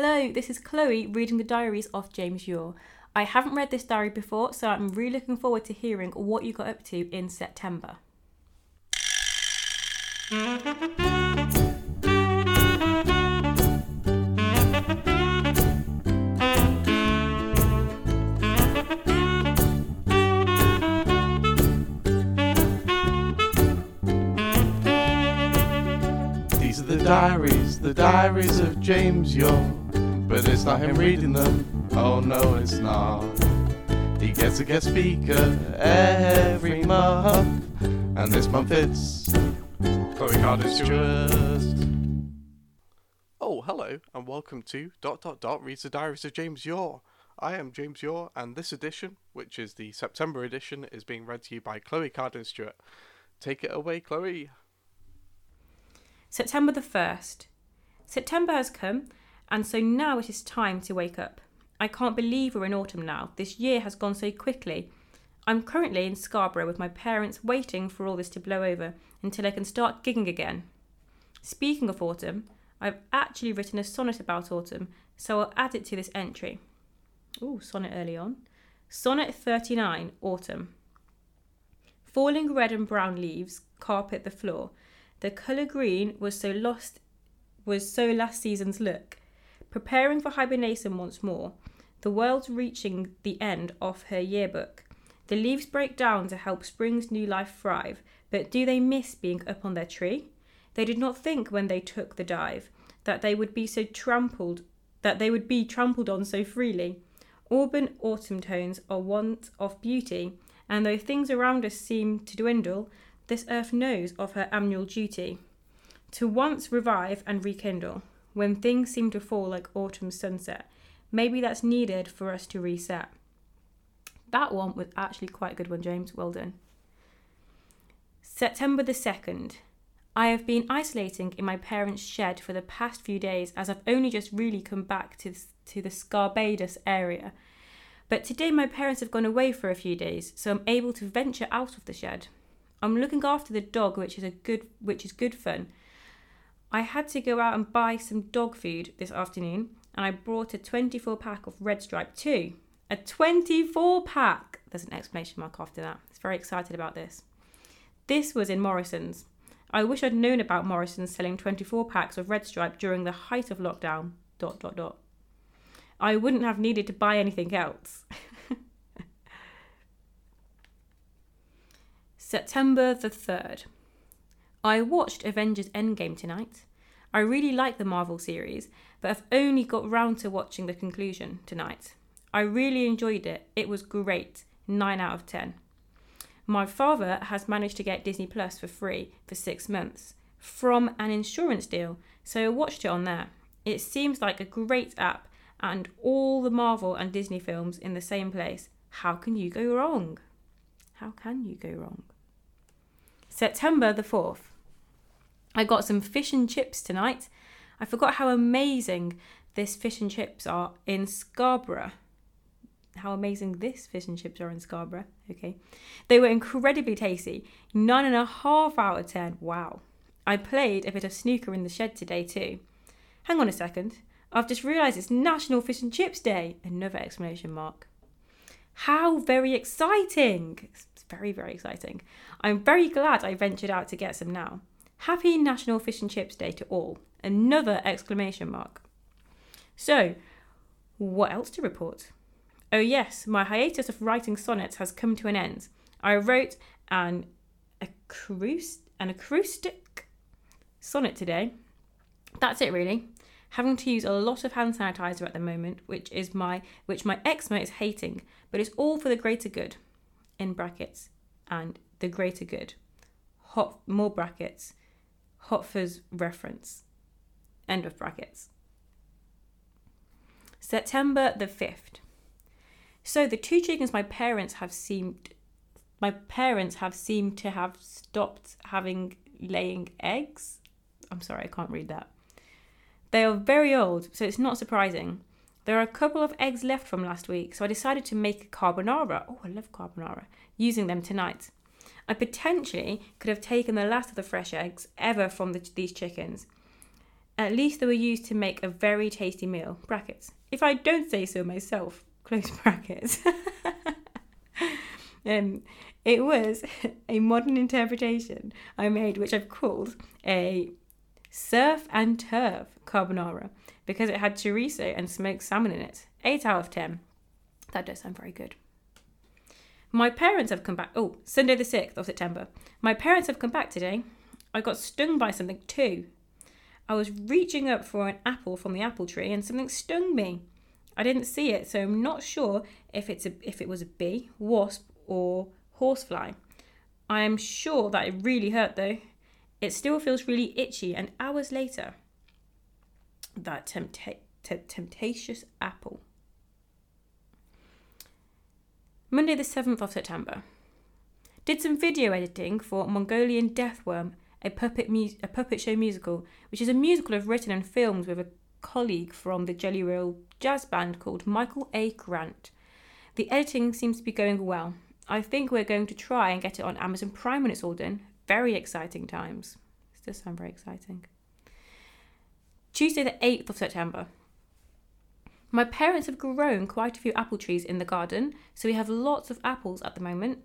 Hello, this is Chloe reading the diaries of James York. I haven't read this diary before, so I'm really looking forward to hearing what you got up to in September. These are the diaries, the diaries of James York. But it's not him reading them, oh no, it's not. He gets a guest speaker every month, and this month it's Chloe Carden Stewart. Oh, hello, and welcome to dot dot dot reads the diaries of James York. I am James York, and this edition, which is the September edition, is being read to you by Chloe Carden Stewart. Take it away, Chloe. September the 1st. September has come, and so now it is time to wake up. I can't believe we're in autumn now. This year has gone so quickly. I'm currently in Scarborough with my parents waiting for all this to blow over until I can start gigging again. Speaking of autumn, I've actually written a sonnet about autumn, so I'll add it to this entry. Ooh, sonnet early on. Sonnet 39, Autumn. Falling red and brown leaves carpet the floor. The colour green was so lost was so last season's look. Preparing for hibernation once more, the world's reaching the end of her yearbook. The leaves break down to help spring's new life thrive, but do they miss being up on their tree? They did not think when they took the dive that they would be so trampled that they would be trampled on so freely. Auburn autumn tones are want of beauty, and though things around us seem to dwindle, this earth knows of her annual duty to once revive and rekindle when things seem to fall like autumn sunset. Maybe that's needed for us to reset. That one was actually quite a good one, James. Well done. September the 2nd. I have been isolating in my parents' shed for the past few days as I've only just really come back to, to the Scarbados area. But today my parents have gone away for a few days, so I'm able to venture out of the shed. I'm looking after the dog, which is a good which is good fun. I had to go out and buy some dog food this afternoon, and I brought a 24 pack of Red Stripe too. A 24 pack! There's an exclamation mark after that. I was very excited about this. This was in Morrison's. I wish I'd known about Morrison's selling 24 packs of Red Stripe during the height of lockdown. Dot dot dot. I wouldn't have needed to buy anything else. September the 3rd. I watched Avengers Endgame tonight. I really like the Marvel series, but I've only got round to watching the conclusion tonight. I really enjoyed it. It was great. 9 out of 10. My father has managed to get Disney Plus for free for 6 months from an insurance deal, so I watched it on there. It seems like a great app and all the Marvel and Disney films in the same place. How can you go wrong? How can you go wrong? September the 4th. I got some fish and chips tonight. I forgot how amazing this fish and chips are in Scarborough. How amazing this fish and chips are in Scarborough. Okay. They were incredibly tasty. Nine and a half out of ten. Wow. I played a bit of snooker in the shed today too. Hang on a second. I've just realised it's National Fish and Chips Day. Another exclamation mark. How very exciting! It's very, very exciting. I'm very glad I ventured out to get some now. Happy National Fish and Chips Day to all. Another exclamation mark. So, what else to report? Oh, yes, my hiatus of writing sonnets has come to an end. I wrote an, acoust- an acoustic sonnet today. That's it, really. Having to use a lot of hand sanitizer at the moment, which is my which my eczema is hating, but it's all for the greater good. In brackets, and the greater good. Hot more brackets. Hot Fuzz reference. End of brackets. September the 5th. So the two chickens my parents have seemed my parents have seemed to have stopped having laying eggs. I'm sorry, I can't read that. They are very old, so it's not surprising. There are a couple of eggs left from last week, so I decided to make a carbonara. Oh, I love carbonara. Using them tonight. I potentially could have taken the last of the fresh eggs ever from the, these chickens. At least they were used to make a very tasty meal. Brackets. If I don't say so myself, close brackets. um, it was a modern interpretation I made, which I've called a surf and turf carbonara because it had chorizo and smoked salmon in it. 8 out of 10. That does sound very good. My parents have come back. Oh, Sunday the 6th of September. My parents have come back today. I got stung by something too. I was reaching up for an apple from the apple tree and something stung me. I didn't see it, so I'm not sure if it's a, if it was a bee, wasp, or horsefly. I am sure that it really hurt though. It still feels really itchy, and hours later, that tempta- t- temptatious apple. Monday, the 7th of September. Did some video editing for Mongolian Deathworm, a puppet, mu- a puppet show musical, which is a musical I've written and filmed with a colleague from the Jelly Roll jazz band called Michael A. Grant. The editing seems to be going well. I think we're going to try and get it on Amazon Prime when it's all done. Very exciting times. This does sound very exciting. Tuesday, the 8th of September. My parents have grown quite a few apple trees in the garden, so we have lots of apples at the moment.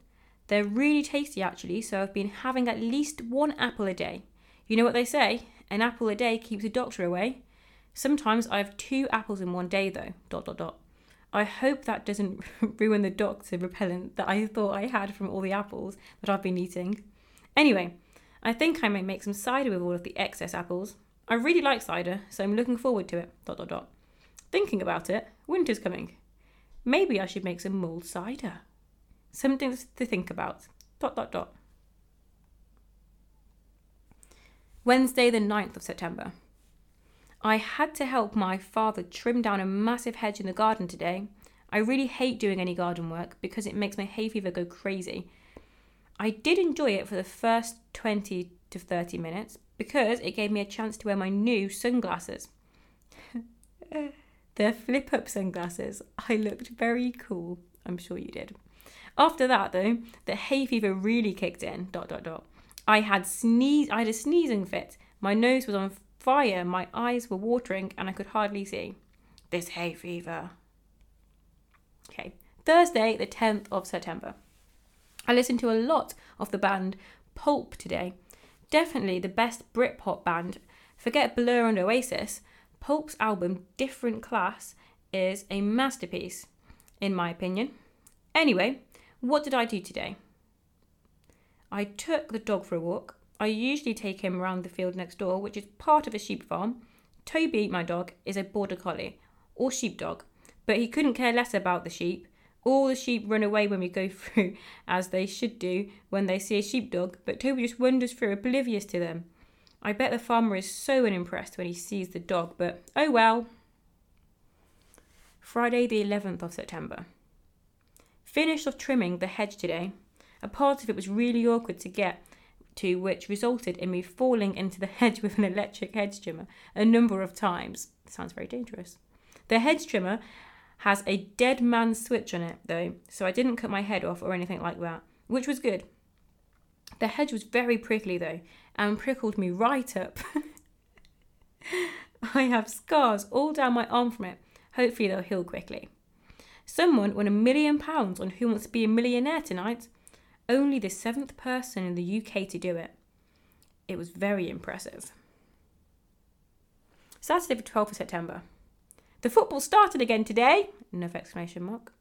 They're really tasty actually, so I've been having at least one apple a day. You know what they say? An apple a day keeps a doctor away. Sometimes I have two apples in one day though. Dot dot dot. I hope that doesn't ruin the doctor repellent that I thought I had from all the apples that I've been eating. Anyway, I think I may make some cider with all of the excess apples. I really like cider, so I'm looking forward to it. Dot dot dot. Thinking about it, winter's coming. Maybe I should make some mulled cider. Something to think about. Dot dot dot. Wednesday, the 9th of September. I had to help my father trim down a massive hedge in the garden today. I really hate doing any garden work because it makes my hay fever go crazy. I did enjoy it for the first 20 to 30 minutes because it gave me a chance to wear my new sunglasses. They're flip up sunglasses. I looked very cool. I'm sure you did. After that, though, the hay fever really kicked in. Dot dot dot. I had sneeze. I had a sneezing fit. My nose was on fire. My eyes were watering, and I could hardly see. This hay fever. Okay. Thursday, the 10th of September. I listened to a lot of the band Pulp today. Definitely the best Britpop band. Forget Blur and Oasis. Pulp's album Different Class is a masterpiece, in my opinion. Anyway, what did I do today? I took the dog for a walk. I usually take him around the field next door, which is part of a sheep farm. Toby, my dog, is a border collie or sheepdog, but he couldn't care less about the sheep. All the sheep run away when we go through, as they should do when they see a sheepdog, but Toby just wanders through oblivious to them. I bet the farmer is so unimpressed when he sees the dog, but oh well. Friday, the 11th of September. Finished off trimming the hedge today. A part of it was really awkward to get to, which resulted in me falling into the hedge with an electric hedge trimmer a number of times. Sounds very dangerous. The hedge trimmer has a dead man switch on it, though, so I didn't cut my head off or anything like that, which was good. The hedge was very prickly, though, and prickled me right up. I have scars all down my arm from it. Hopefully, they'll heal quickly. Someone won a million pounds on Who Wants to Be a Millionaire tonight. Only the seventh person in the UK to do it. It was very impressive. Saturday, the 12th of September. The football started again today! Enough exclamation mark.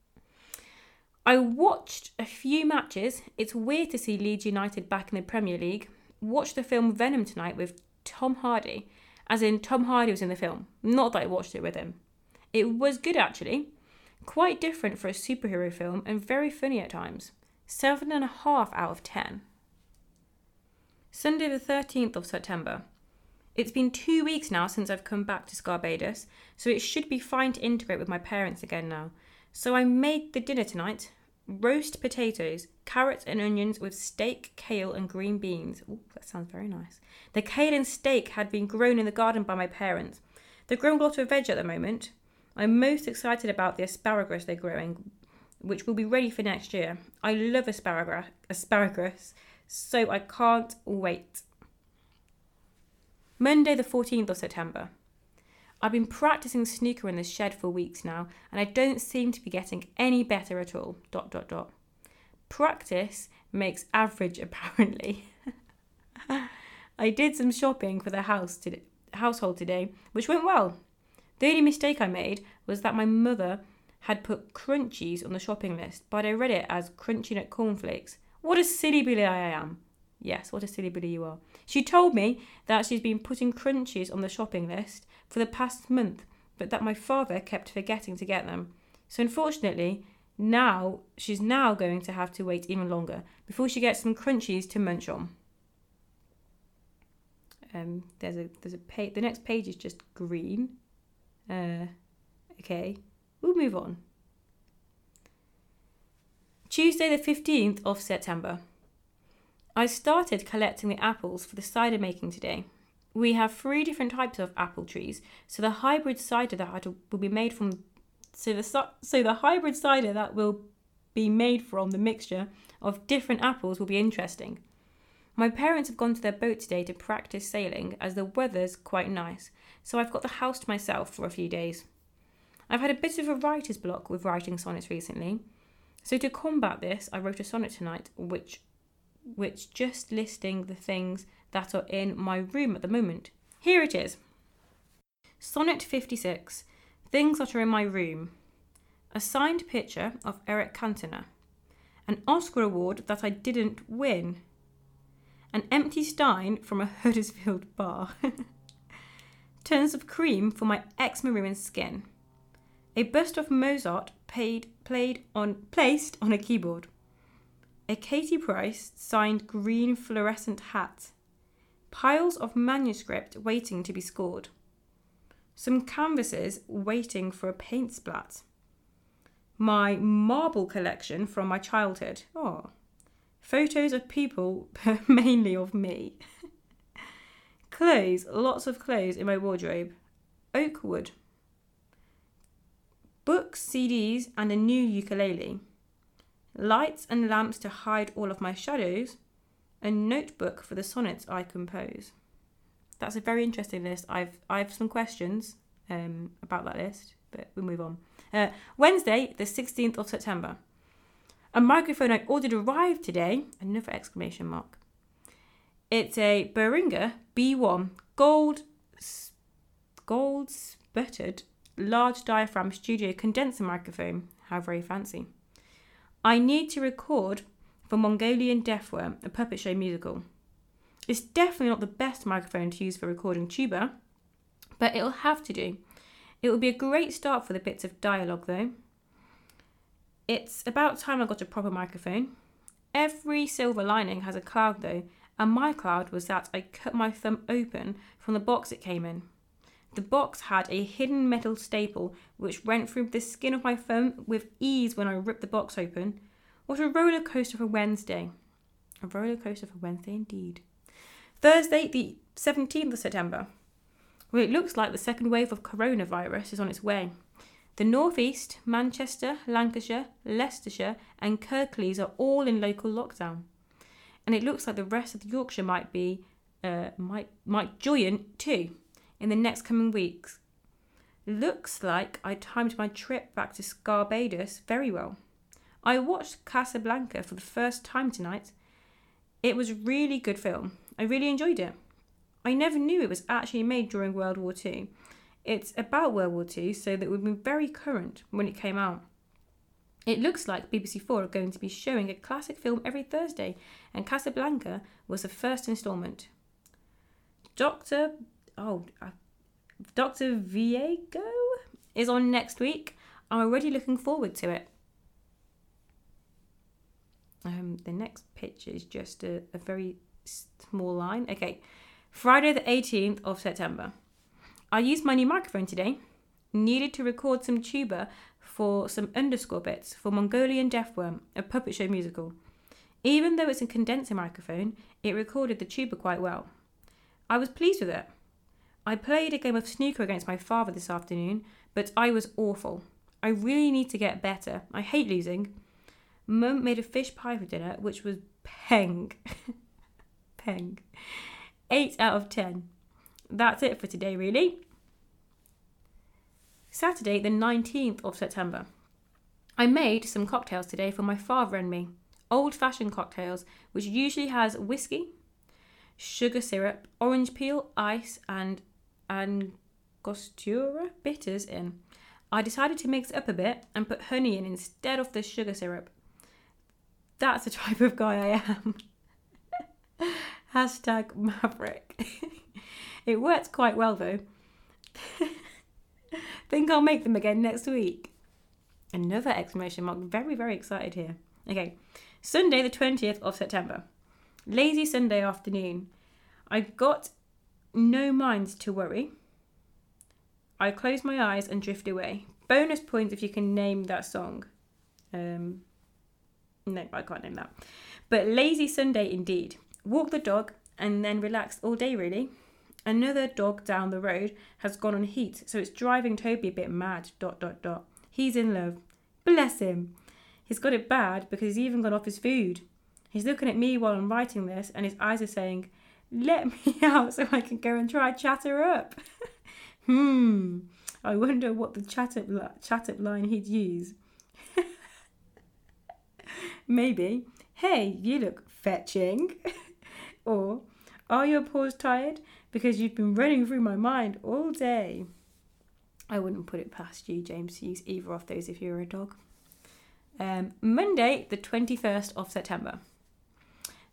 I watched a few matches. It's weird to see Leeds United back in the Premier League. Watched the film Venom tonight with Tom Hardy, as in Tom Hardy was in the film, not that I watched it with him. It was good actually, quite different for a superhero film and very funny at times. Seven and a half out of ten. Sunday, the 13th of September. It's been two weeks now since I've come back to Scarbados, so it should be fine to integrate with my parents again now. So I made the dinner tonight roast potatoes, carrots and onions with steak, kale, and green beans. Ooh, that sounds very nice. The kale and steak had been grown in the garden by my parents. They're growing a lot of veg at the moment. I'm most excited about the asparagus they're growing, which will be ready for next year. I love asparagus, asparagus, so I can't wait. Monday, the 14th of September. I've been practicing snooker in the shed for weeks now, and I don't seem to be getting any better at all. Dot dot dot. Practice makes average, apparently. I did some shopping for the house today, household today, which went well. The only mistake I made was that my mother had put crunchies on the shopping list, but I read it as crunchy nut cornflakes. What a silly billy I am. Yes, what a silly billy you are. She told me that she's been putting crunchies on the shopping list for the past month, but that my father kept forgetting to get them. So unfortunately, now she's now going to have to wait even longer before she gets some crunchies to munch on. Um, there's a there's a page. The next page is just green. Uh, okay, we'll move on. Tuesday, the 15th of September. I started collecting the apples for the cider making today. We have three different types of apple trees, so the hybrid cider that will be made from so the so the hybrid cider that will be made from the mixture of different apples will be interesting. My parents have gone to their boat today to practice sailing as the weather's quite nice, so I've got the house to myself for a few days. I've had a bit of a writer's block with writing sonnets recently, so to combat this, I wrote a sonnet tonight, which which just listing the things that are in my room at the moment. Here it is. Sonnet 56 Things that are in my room. A signed picture of Eric Cantona. An Oscar award that I didn't win. An empty stein from a Huddersfield bar. Tons of cream for my ex maroon skin. A bust of Mozart paid, played on, placed on a keyboard. A Katie Price signed green fluorescent hat. Piles of manuscript waiting to be scored. Some canvases waiting for a paint splat. My marble collection from my childhood. Oh. Photos of people, mainly of me. clothes, lots of clothes in my wardrobe. Oak wood books, CDs, and a new ukulele, lights and lamps to hide all of my shadows, a notebook for the sonnets I compose. That's a very interesting list. I've I have some questions um, about that list, but we'll move on. Uh, Wednesday, the 16th of September. A microphone I ordered arrived today. Another exclamation mark. It's a Behringer B1 gold gold sputtered large diaphragm studio condenser microphone. How very fancy. I need to record for Mongolian Deathworm, a puppet show musical. It's definitely not the best microphone to use for recording tuba, but it'll have to do. It will be a great start for the bits of dialogue though. It's about time I got a proper microphone. Every silver lining has a cloud though, and my cloud was that I cut my thumb open from the box it came in. The box had a hidden metal staple which went through the skin of my thumb with ease when I ripped the box open. What a roller coaster for Wednesday! A roller coaster for Wednesday indeed. Thursday, the 17th of September. Well, it looks like the second wave of coronavirus is on its way. The Northeast, Manchester, Lancashire, Leicestershire, and Kirklees are all in local lockdown. And it looks like the rest of Yorkshire might be uh, might might join too in the next coming weeks. Looks like I timed my trip back to Scarbados very well. I watched Casablanca for the first time tonight. It was a really good film. I really enjoyed it. I never knew it was actually made during World War II. It's about World War II, so that would be very current when it came out. It looks like BBC Four are going to be showing a classic film every Thursday, and Casablanca was the first instalment. Dr oh, Dr. Zhivago is on next week. I'm already looking forward to it. Um, the next pitch is just a, a very small line. Okay, Friday the 18th of September. I used my new microphone today. Needed to record some tuba for some underscore bits for Mongolian Deathworm, a puppet show musical. Even though it's a condenser microphone, it recorded the tuba quite well. I was pleased with it. I played a game of snooker against my father this afternoon, but I was awful. I really need to get better. I hate losing. Mum made a fish pie for dinner, which was peng. peng. 8 out of 10. that's it for today, really. Saturday, the 19th of September. I made some cocktails today for my father and me. Old fashioned cocktails, which usually has whiskey, sugar syrup, orange peel, ice, and angostura bitters in. I decided to mix up a bit and put honey in instead of the sugar syrup. That's the type of guy I am. Hashtag maverick. it works quite well though. Think I'll make them again next week. Another exclamation mark. Very, very excited here. Okay. Sunday, the 20th of September. Lazy Sunday afternoon. I got no mind to worry. I close my eyes and drift away. Bonus points if you can name that song. Um, no, I can't name that. But lazy Sunday indeed. Walk the dog and then relax all day, really. Another dog down the road has gone on heat, so it's driving Toby a bit mad. Dot dot dot. He's in love. Bless him. He's got it bad because he's even gone off his food. He's looking at me while I'm writing this, and his eyes are saying, "Let me out so I can go and try chatter up." hmm. I wonder what the chat up, chat up line he'd use. Maybe, "Hey, you look fetching," or "Are your paws tired?" because you've been running through my mind all day. I wouldn't put it past you, James, to use either of those if you were a dog. Um, Monday, the 21st of September.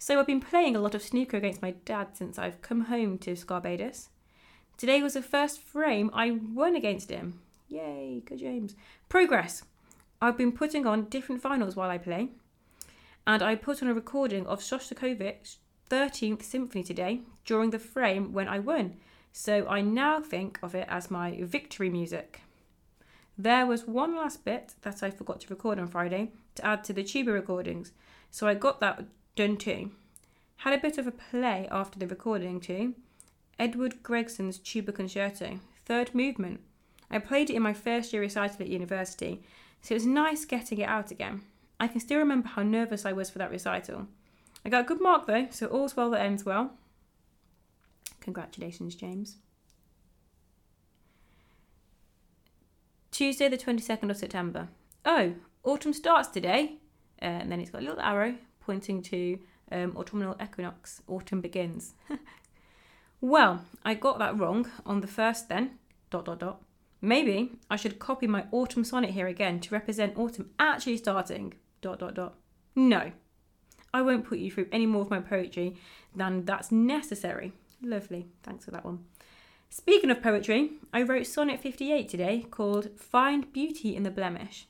So I've been playing a lot of snooker against my dad since I've come home to Scarbados. Today was the first frame I won against him. Yay, good James. Progress. I've been putting on different finals while I play. And I put on a recording of Shostakovich's 13th Symphony today during the frame when I won, so I now think of it as my victory music. There was one last bit that I forgot to record on Friday to add to the tuba recordings, so I got that done too. Had a bit of a play after the recording too. Edward Gregson's Tuba Concerto, third movement. I played it in my first year recital at university, so it was nice getting it out again. I can still remember how nervous I was for that recital. I got a good mark though, so all's well that ends well. Congratulations, James. Tuesday, the 22nd of September. Oh, autumn starts today. Uh, and then it's got a little arrow pointing to um, autumnal equinox. Autumn begins. well, I got that wrong on the first then. Dot, dot, dot. Maybe I should copy my autumn sonnet here again to represent autumn actually starting. Dot, dot, dot. No, I won't put you through any more of my poetry than that's necessary. Lovely, thanks for that one. Speaking of poetry, I wrote Sonnet 58 today called Find Beauty in the Blemish.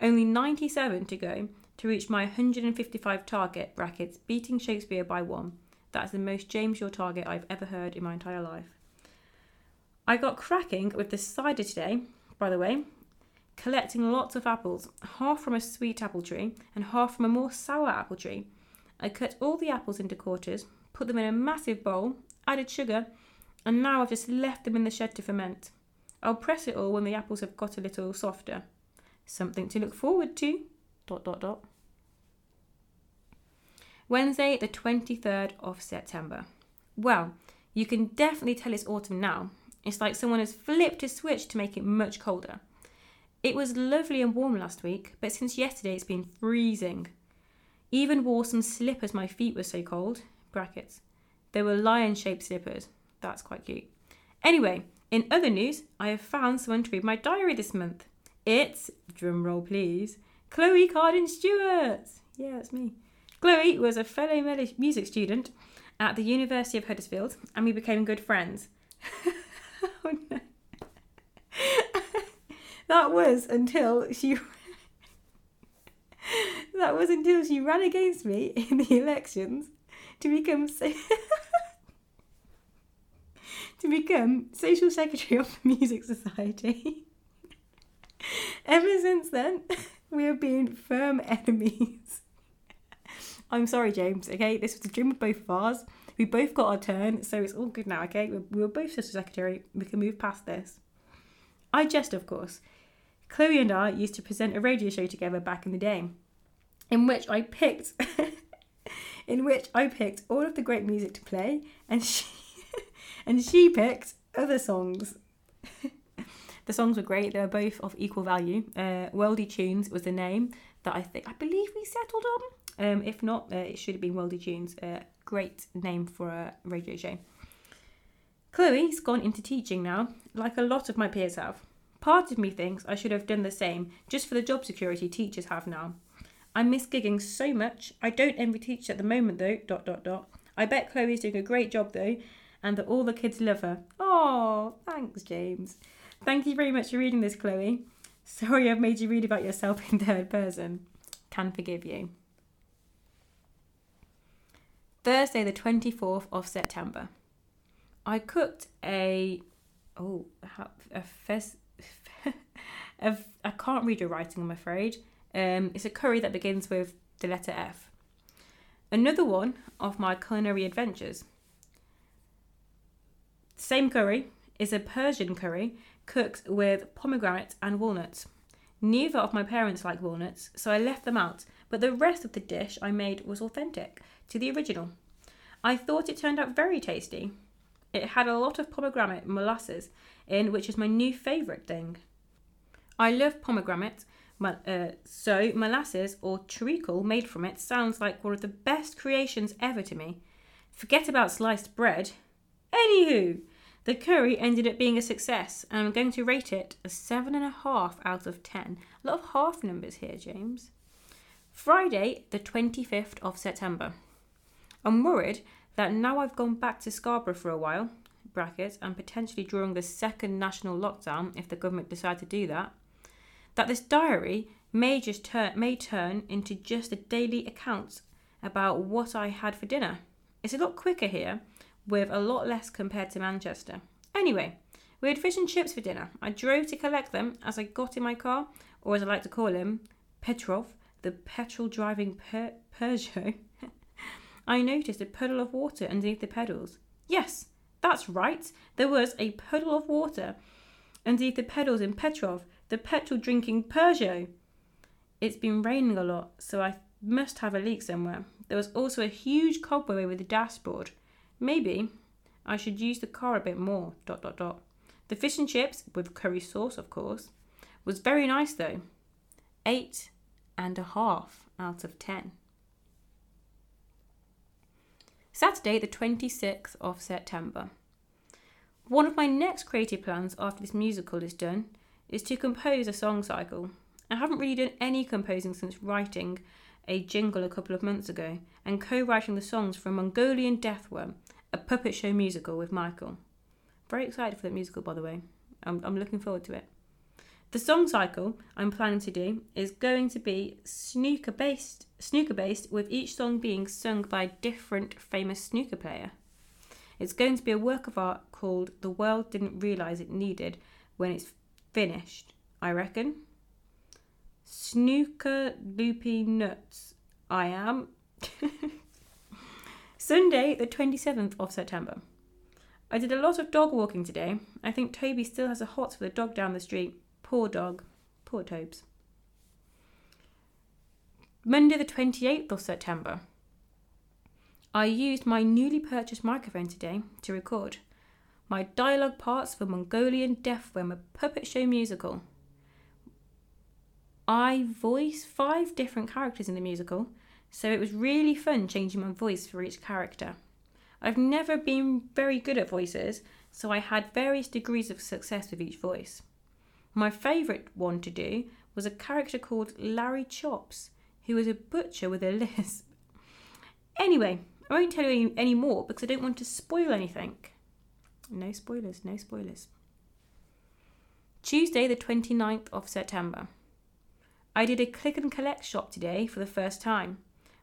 Only 97 to go to reach my 155 target, brackets, beating Shakespeare by one. That's the most James York target I've ever heard in my entire life. I got cracking with the cider today, by the way, collecting lots of apples, half from a sweet apple tree and half from a more sour apple tree. I cut all the apples into quarters, put them in a massive bowl, added sugar, and now I've just left them in the shed to ferment. I'll press it all when the apples have got a little softer. Something to look forward to. Dot dot dot. Wednesday, the 23rd of September. Well, you can definitely tell it's autumn now. It's like someone has flipped a switch to make it much colder. It was lovely and warm last week, but since yesterday it's been freezing. Even wore some slippers, my feet were so cold. Brackets. They were lion shaped slippers. That's quite cute. Anyway, in other news, I have found someone to read my diary this month. It's, drumroll please, Chloe Carden Stewart. Yeah, it's me. Chloe was a fellow music student at the University of Huddersfield and we became good friends. oh no. that was until she that was until she ran against me in the elections to become to become social secretary of the Music Society. Ever since then, we have been firm enemies. I'm sorry, James, okay? This was a dream of both of ours. We both got our turn, so it's all good now, okay? We were both social secretary. We can move past this. I jest, of course. Chloe and I used to present a radio show together back in the day, in which I picked in which I picked all of the great music to play and she and she picked other songs. The songs were great. They were both of equal value. Uh, Worldy Tunes was the name that I think I believe we settled on. Um, if not, uh, it should have been Worldy Tunes. Uh, great name for a radio show. Chloe's gone into teaching now, like a lot of my peers have. Part of me thinks I should have done the same, just for the job security teachers have now. I miss gigging so much. I don't envy teachers at the moment though. Dot dot dot. I bet Chloe's doing a great job though, and that all the kids love her. Oh, thanks, James. Thank you very much for reading this, Chloe. Sorry I've made you read about yourself in third person. Can forgive you. Thursday, the 24th of September. I cooked a oh a fez, a, I can't read your writing, I'm afraid. Um, it's a curry that begins with the letter F. Another one of my culinary adventures. Same curry is a Persian curry cooked with pomegranate and walnuts. Neither of my parents like walnuts, so I left them out, but the rest of the dish I made was authentic to the original. I thought it turned out very tasty. It had a lot of pomegranate molasses in, which is my new favourite thing. I love pomegranate, uh, so molasses or treacle made from it sounds like one of the best creations ever to me. Forget about sliced bread. Anywho, the curry ended up being a success, and I'm going to rate it a 7.5 out of 10. A lot of half numbers here, James. Friday, the 25th of September. I'm worried that now I've gone back to Scarborough for a while, brackets, and potentially during the second national lockdown, if the government decide to do that, that this diary may just turn may turn into just a daily account about what I had for dinner. It's a lot quicker here, with a lot less compared to Manchester. Anyway, we had fish and chips for dinner. I drove to collect them as I got in my car, or as I like to call him, Petrov, the petrol driving per- Peugeot. I noticed a puddle of water underneath the pedals. Yes, that's right, there was a puddle of water underneath the pedals in Petrov, the petrol drinking Peugeot. It's been raining a lot, so I must have a leak somewhere. There was also a huge cobweb over the dashboard. Maybe I should use the car a bit more. Dot dot dot. The fish and chips, with curry sauce, of course, was very nice though. Eight and a half out of ten. Saturday, the 26th of September. One of my next creative plans after this musical is done is to compose a song cycle. I haven't really done any composing since writing a jingle a couple of months ago and co writing the songs for a Mongolian Deathworm, a puppet show musical with Michael. Very excited for that musical, by the way. I'm, I'm looking forward to it. The song cycle I'm planning to do is going to be snooker based, snooker based, with each song being sung by a different famous snooker player. It's going to be a work of art called The World Didn't Realise It Needed when it's finished, I reckon. Snooker loopy nuts. I am. Sunday, the 27th of September. I did a lot of dog walking today. I think Toby still has a hot for the dog down the street. Poor dog. Poor Tobes. Monday, the 28th of September. I used my newly purchased microphone today to record my dialogue parts for Mongolian Deathworm, a puppet show musical. I voice five different characters in the musical, so it was really fun changing my voice for each character. I've never been very good at voices, so I had various degrees of success with each voice. My favourite one to do was a character called Larry Chops, who was a butcher with a lisp. Anyway, I won't tell you any more because I don't want to spoil anything. No spoilers, no spoilers. Tuesday, the 29th of September. I did a click and collect shop today for the first time.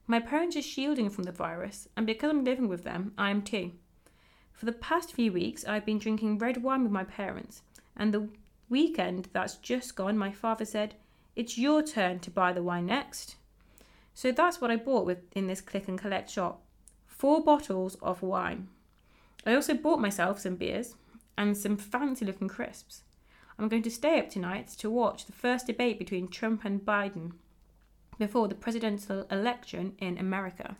My parents are shielding from the virus, and because I'm living with them, I am too. For the past few weeks, I've been drinking red wine with my parents, and the weekend that's just gone, my father said, It's your turn to buy the wine next. So that's what I bought with in this click and collect shop four bottles of wine. I also bought myself some beers and some fancy looking crisps. I'm going to stay up tonight to watch the first debate between Trump and Biden before the presidential election in America.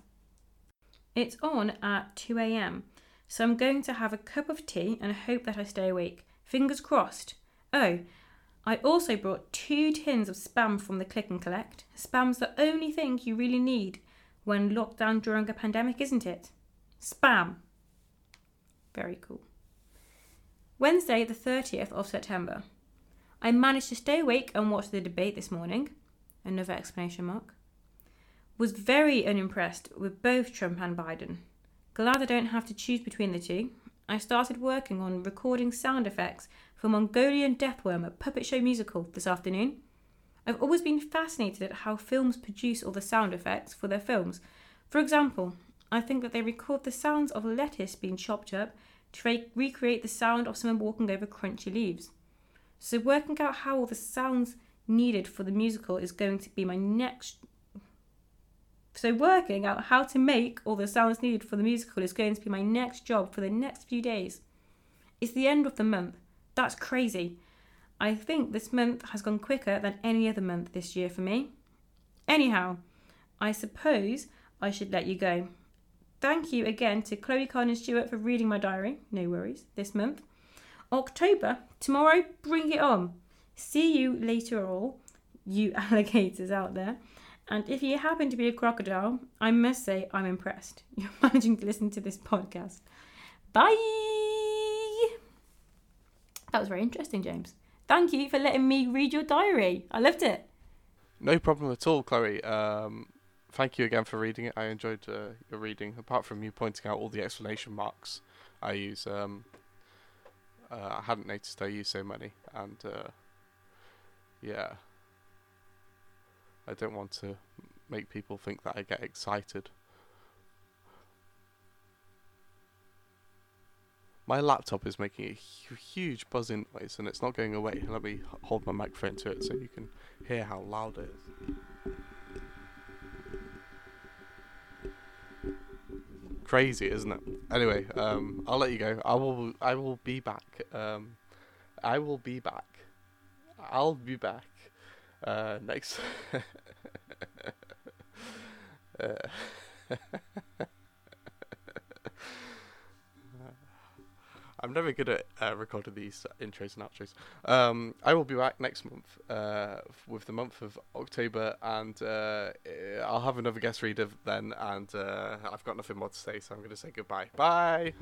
It's on at 2 a.m., So I'm going to have a cup of tea and hope that I stay awake. Fingers crossed. Oh, I also brought two tins of spam from the click and collect. Spam's the only thing you really need when locked down during a pandemic, isn't it? Spam. Very cool. Wednesday, the 30th of September. I managed to stay awake and watch the debate this morning. Another exclamation mark. Was very unimpressed with both Trump and Biden. Glad I don't have to choose between the two. I started working on recording sound effects for Mongolian Deathworm, a puppet show musical, this afternoon. I've always been fascinated at how films produce all the sound effects for their films. For example, I think that they record the sounds of lettuce being chopped up to re- recreate the sound of someone walking over crunchy leaves. So, working out how all the sounds needed for the musical is going to be my next. So, working out how to make all the sounds needed for the musical is going to be my next job for the next few days. It's the end of the month. That's crazy. I think this month has gone quicker than any other month this year for me. Anyhow, I suppose I should let you go. Thank you again to Chloe Carden Stewart for reading my diary, no worries, this month. October, tomorrow, bring it on. See you later, all you alligators out there. And if you happen to be a crocodile, I must say I'm impressed. You're managing to listen to this podcast. Bye! That was very interesting, James. Thank you for letting me read your diary. I loved it. No problem at all, Chloe. Um, thank you again for reading it. I enjoyed uh, your reading. Apart from you pointing out all the exclamation marks I use, um, uh, I hadn't noticed I use so many, and uh, yeah, I don't want to make people think that I get excited. My laptop is making a hu- huge buzzing noise, and it's not going away. Let me hold my microphone to it so you can hear how loud it is. Crazy, isn't it? Anyway, um, I'll let you go. I will. I will be back. Um, I will be back. I'll be back uh, next. uh, I'm never good at uh, recording these intros and outros. Um, I will be back next month uh, with the month of October, and uh, eh, I'll have another guest reader then. And uh, I've got nothing more to say, so I'm going to say goodbye. Bye.